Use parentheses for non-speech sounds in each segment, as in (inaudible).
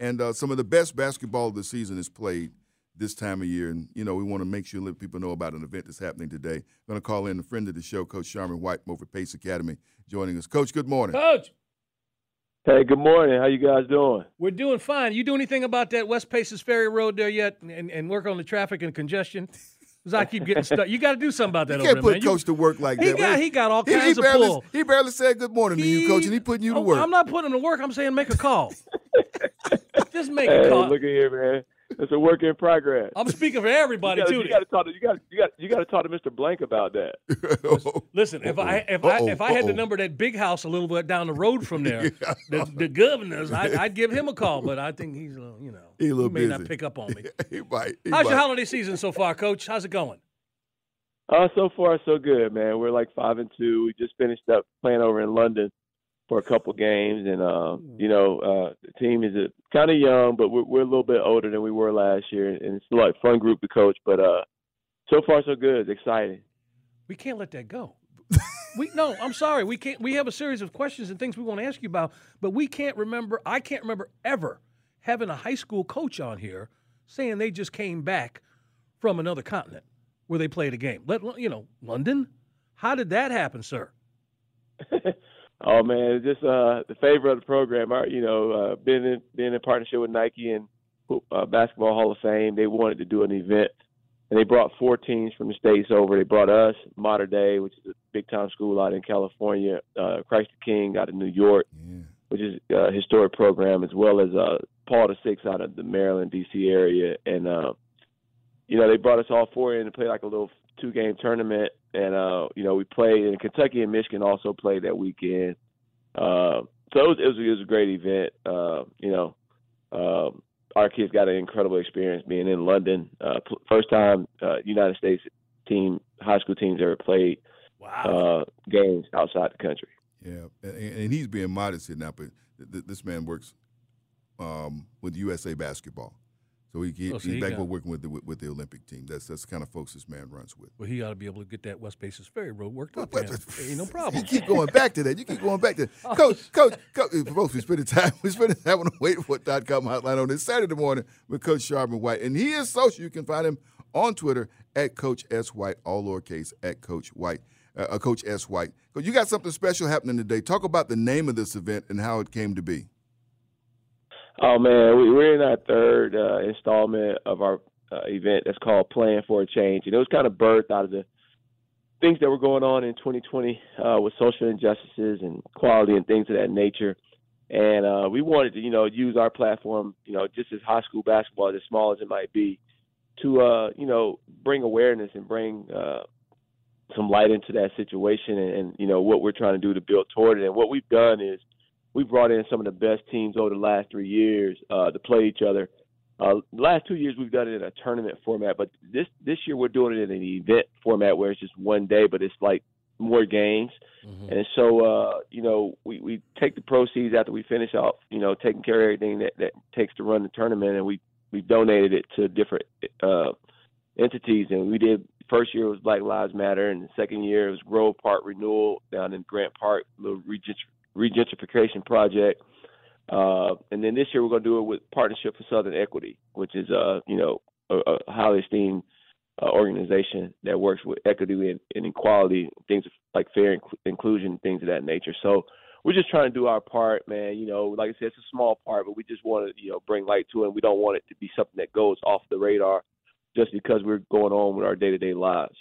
And uh, some of the best basketball of the season is played this time of year. And, you know, we want to make sure let people know about an event that's happening today. I'm going to call in a friend of the show, Coach Sharman White over at Pace Academy, joining us. Coach, good morning. Coach. Hey, good morning. How you guys doing? We're doing fine. You do anything about that West Paces Ferry Road there yet and, and work on the traffic and congestion? Because I keep getting stuck. You got to do something about that. You can't over put there, coach to work like he that. Got, he got all he, kinds he of barely, pull. He barely said good morning he, to you, coach, and he putting you to oh, work. I'm not putting him to work. I'm saying make a call. (laughs) Just make hey, a call. Look at here, man. It's a work in progress. I'm speaking for everybody you gotta, too. You got to talk to you got you got you got to talk to Mr. Blank about that. (laughs) Listen, if I if Uh-oh. I if I had the Uh-oh. number that big house a little bit down the road from there, (laughs) the, the governor's, I, I'd give him a call. But I think he's uh, you know He a little he may not pick up on me. (laughs) he might. He How's your holiday season so far, Coach? How's it going? Uh, so far so good, man. We're like five and two. We just finished up playing over in London for a couple games, and uh, you know uh, the team is kind of young, but we're, we're a little bit older than we were last year, and it's a like fun group to coach. But uh, so far so good. It's exciting. We can't let that go. (laughs) we no, I'm sorry. We can't. We have a series of questions and things we want to ask you about, but we can't remember. I can't remember ever having a high school coach on here saying they just came back from another continent where they played a game. Let you know, London. How did that happen, sir? (laughs) Oh man, it's just uh, the favor of the program. Our, you know, uh, being in being in partnership with Nike and uh, Basketball Hall of Fame, they wanted to do an event, and they brought four teams from the states over. They brought us, Mater Dei, which is a big time school out in California, uh, Christ the King out of New York, Yeah. which is a historic program, as well as uh, Paul the Six out of the Maryland D.C. area, and uh, you know they brought us all four in to play like a little two game tournament, and uh, you know we played, and Kentucky and Michigan also played that weekend. Uh, so it was, it was it was a great event. Uh, you know, um, our kids got an incredible experience being in London. Uh, pl- first time uh, United States team, high school teams ever played Wow. uh, games outside the country. Yeah, and, and he's being modest here now, but th- th- this man works um, with USA Basketball, so he, he Oh, so he's he back got- working with the with the Olympic team. That's that's the kind of folks this man runs with. well, he ought to be able to get that West Paces Ferry Road worked up. Ain't no (laughs) problem. You keep going back to that. You keep going back to that. (laughs) Coach, Coach, Coach. (laughs) Folks, we spending time. We spending time on the waitfor.com hotline on this Saturday morning with Coach Sharman White, and he is social. You can find him on Twitter at Coach S White, all lowercase at Coach White, uh, uh, Coach S White. You got something special happening today. Talk about the name of this event and how it came to be. Oh man, we, we're in our third uh, installment of our uh, event that's called Plan for a Change, and it was kind of birthed out of the things that were going on in 2020 uh, with social injustices and equality and things of that nature. And uh, we wanted to, you know, use our platform, you know, just as high school basketball, as small as it might be, to, uh, you know, bring awareness and bring uh, some light into that situation and, and, you know, what we're trying to do to build toward it. And what we've done is we brought in some of the best teams over the last three years uh, to play each other. Uh, the last two years we've done it in a tournament format, but this this year we're doing it in an event format where it's just one day, but it's like more games. Mhm. And so, uh, you know, we, we take the proceeds after we finish off, you know, taking care of everything that, that takes to run the tournament, and we we donated it to different uh, entities. And we did first year was Black Lives Matter, and the second year it was Grove Park Renewal down in Grant Park, little regent- regentrification project. Uh, and then this year we're going to do it with Partnership for Southern Equity, which is uh, you know a, a highly esteemed uh, organization that works with equity and, and equality, things like fair inc- inclusion, things of that nature. So we're just trying to do our part, man. You know, like I said, it's a small part, but we just want to you know bring light to it. We don't want it to be something that goes off the radar just because we're going on with our day to day lives.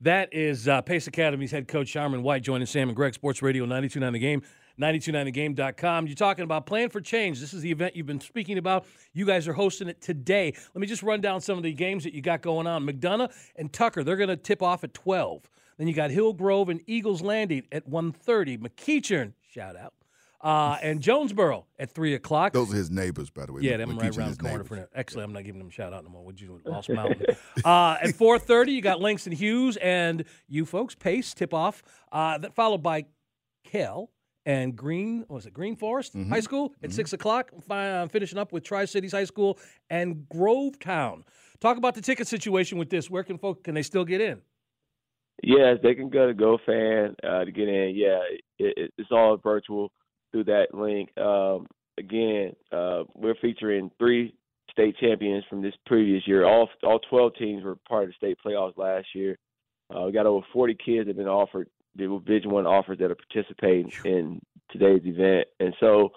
That is uh, Pace Academy's head coach Sharman White joining Sam and Greg Sports Radio 929 The Game, 929thegame.com. You're talking about Plan for Change. This is the event you've been speaking about. You guys are hosting it today. Let me just run down some of the games that you got going on. McDonough and Tucker, they're going to tip off at 12. Then you got Hillgrove and Eagles Landing at 1.30. McEachern, shout out, uh, and Jonesboro at 3 o'clock. Those are his neighbors, by the way. Yeah, them right around the corner. For Actually, I'm not giving them a shout out no more. Would you Lost (laughs) Mountain? uh, at 4:30, you got Langston Hughes and you folks Pace tip off. Uh, that followed by Kell and Green. What was it Green Forest Mm-hmm. High School at six o'clock? I'm finishing up with Tri Cities High School and Grovetown. Talk about the ticket situation with this. Where can folk can they still get in? Yes, they can go to GoFan uh, to get in. Yeah, it, it, it's all virtual through that link. Um, again, uh, we're featuring three state champions from this previous year. All all 12 teams were part of the state playoffs last year. Uh, we got over 40 kids that have been offered the Division One offers that are participating in today's event, and so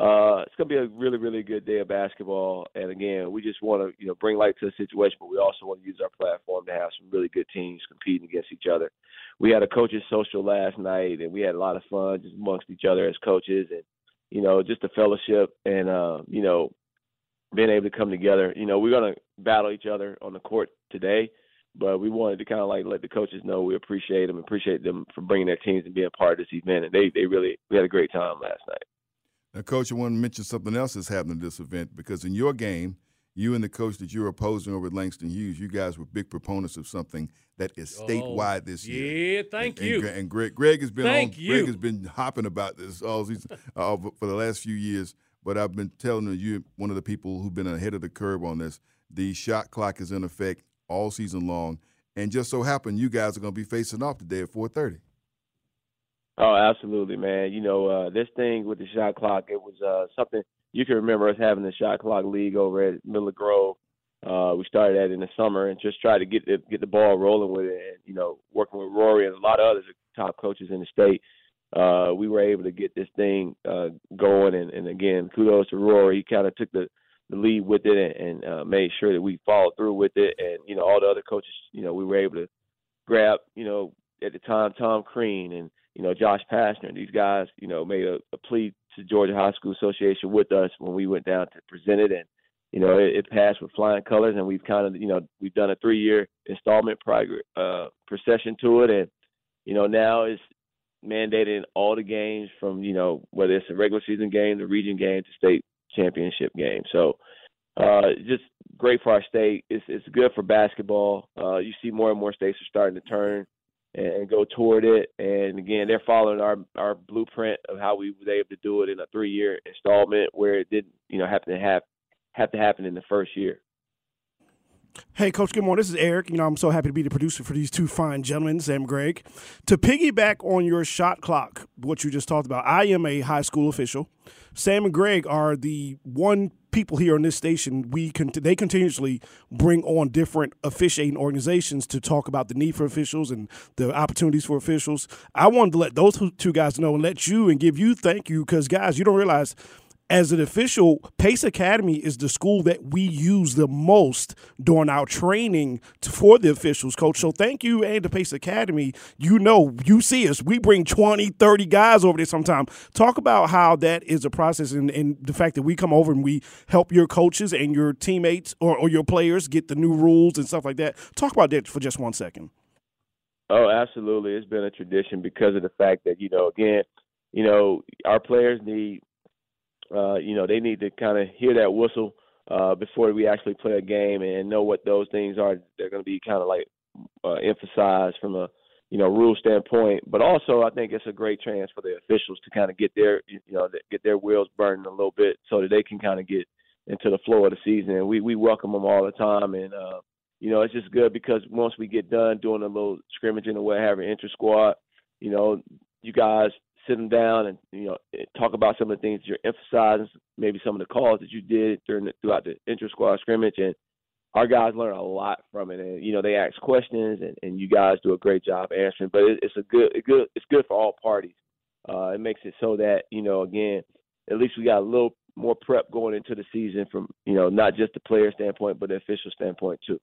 uh, it's going to be a really, really good day of basketball. And again, we just want to, you know, bring light to the situation, but we also want to use our platform to have some really good teams competing against each other. We had a coaches social last night, and we had a lot of fun just amongst each other as coaches, and you know, just a fellowship and uh, you know, being able to come together. You know, we're going to battle each other on the court today. But we wanted to kind of like let the coaches know we appreciate them, appreciate them for bringing their teams and being part of this event, and they they really we had a great time last night. Now, Coach, I want to mention something else that's happening at this event because in your game, you and the coach that you're opposing over at Langston Hughes, you guys were big proponents of something that is statewide this year. Yeah, thank and, you. And, and Greg, Greg has been Thank on. you. Greg has been hopping about this all season, (laughs) uh, for the last few years. But I've been telling you, you're one of the people who've been ahead of the curve on this. The shot clock is in effect all season long, and just so happen you guys are going to be facing off today at 4:30. Oh, absolutely, man. You know, uh, this thing with the shot clock, it was uh, something you can remember us having the shot clock league over at Miller Grove. Uh, we started that in the summer and just tried to get the, get the ball rolling with it. And you know, working with Rory and a lot of other top coaches in the state, uh, we were able to get this thing uh, going. And, and again, kudos to Rory. He kind of took the the lead with it and, and uh, made sure that we followed through with it. And you know, all the other coaches, you know, we were able to grab, you know, at the time Tom Crean and you know Josh Pastner. These guys, you know, made a, a plea to Georgia High School Association with us when we went down to present it, and you know it, it passed with flying colors. And we've kind of, you know, we've done a three-year installment prog- uh, procession to it, and you know now it's mandated in all the games from you know whether it's a regular season game, the region game, to state championship game. So uh, just great for our state. It's it's good for basketball. Uh, you see more and more states are starting to turn and, go toward it. And again, they're following our our blueprint of how we was able to do it in a three year installment where it didn't you know have to have have to happen in the first year. Hey, Coach, good morning. This is Eric. You know, I'm so happy to be the producer for these two fine gentlemen, Sam and Greg. To piggyback on your shot clock, what you just talked about, I am a high school official. Sam and Greg are the one people here on this station. We con- they continuously bring on different officiating organizations to talk about the need for officials and the opportunities for officials. I wanted to let those two- two guys know and let you and give you thank you because guys, you don't realize as an official, Pace Academy is the school that we use the most during our training for the officials, coach. So thank you and the Pace Academy. You know, you see us. We bring 20, 30 guys over there sometime. Talk about how that is a process and, and the fact that we come over and we help your coaches and your teammates or, or your players get the new rules and stuff like that. Talk about that for just one second. Oh, absolutely. It's been a tradition because of the fact that, you know, again, you know, our players need uh, you know, they need to kind of hear that whistle uh, before we actually play a game and know what those things are. They're going to be kind of like uh, emphasized from a you know rule standpoint, but also I think it's a great chance for the officials to kind of get their you know get their wheels burning a little bit so that they can kind of get into the flow of the season. And we we welcome them all the time, and uh, you know it's just good because once we get done doing a little scrimmaging or whatever, inter squad, you know, you guys sit them down and you know talk about some of the things you're emphasizing, maybe some of the calls that you did during the, throughout the inter squad scrimmage, and our guys learn a lot from it. And you know they ask questions, and, and you guys do a great job answering. But it, it's a good, it good, it's good for all parties. Uh, it makes it so that you know, again, at least we got a little more prep going into the season from you know not just the player standpoint, but the official standpoint too.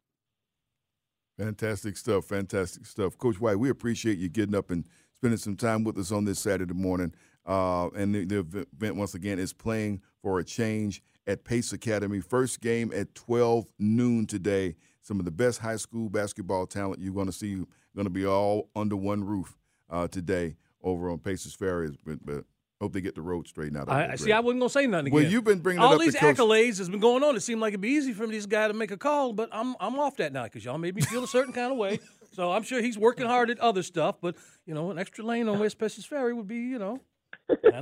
Fantastic stuff. Fantastic stuff. Coach White, we appreciate you getting up and spending some time with us on this Saturday morning. Uh, and the, the, event, once again, is playing for a change at Pace Academy. First game at 12 noon today. Some of the best high school basketball talent you're going to see going to be all under one roof uh, today over on Paces Ferry. But, but Hope they get the road straightened out. I, see. I wasn't gonna say nothing. Well, you've been bringing all up these Coach- accolades has been going on. It seemed like it'd be easy for this guy to make a call, but I'm I'm off that now because y'all made me feel a certain kind of way. (laughs) So I'm sure he's working hard at other stuff, but you know, an extra lane on West Ferry would be, you know,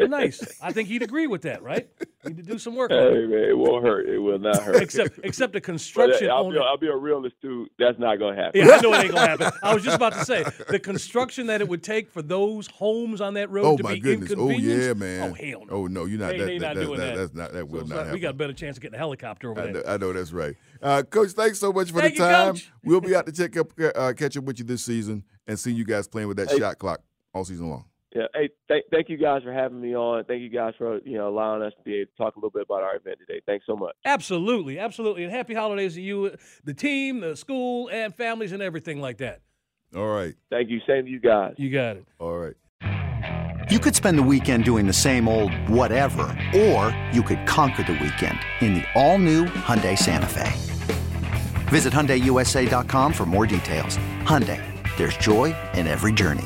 nice. I think he'd agree with that, right? Need to do some work. it. Hey man, it won't hurt. It will not hurt. Except except the But, construction uh, I'll, on be, it. I'll be a realist too. That's not gonna happen. Yeah, I know it ain't gonna happen. I was just about to say the construction that it would take for those homes on that road Oh to my be goodness! Oh yeah, man! Oh hell no! Oh no, you're not. They- that, they that, not that, doing that. That's not. That will So not sorry, happen. we got a better chance of getting a helicopter over I there. know, I know that's right. Uh, Coach, thanks so much for Thank the you, time. Coach. We'll be out to check up, uh, catch up with you this season and see you guys playing with that Hey. shot clock all season long. Yeah. Hey, th- thank you guys for having me on. Thank you guys for you know allowing us to be able to talk a little bit about our event today. Thanks so much. Absolutely, absolutely, and happy holidays to you, the team, the school, and families, and everything like that. All right, Thank you. Same to you guys. You got it. all right. You could spend the weekend doing the same old whatever, or you could conquer the weekend in the all-new Hyundai Santa Fe. Visit HyundaiUSA.com for more details. Hyundai, there's joy in every journey.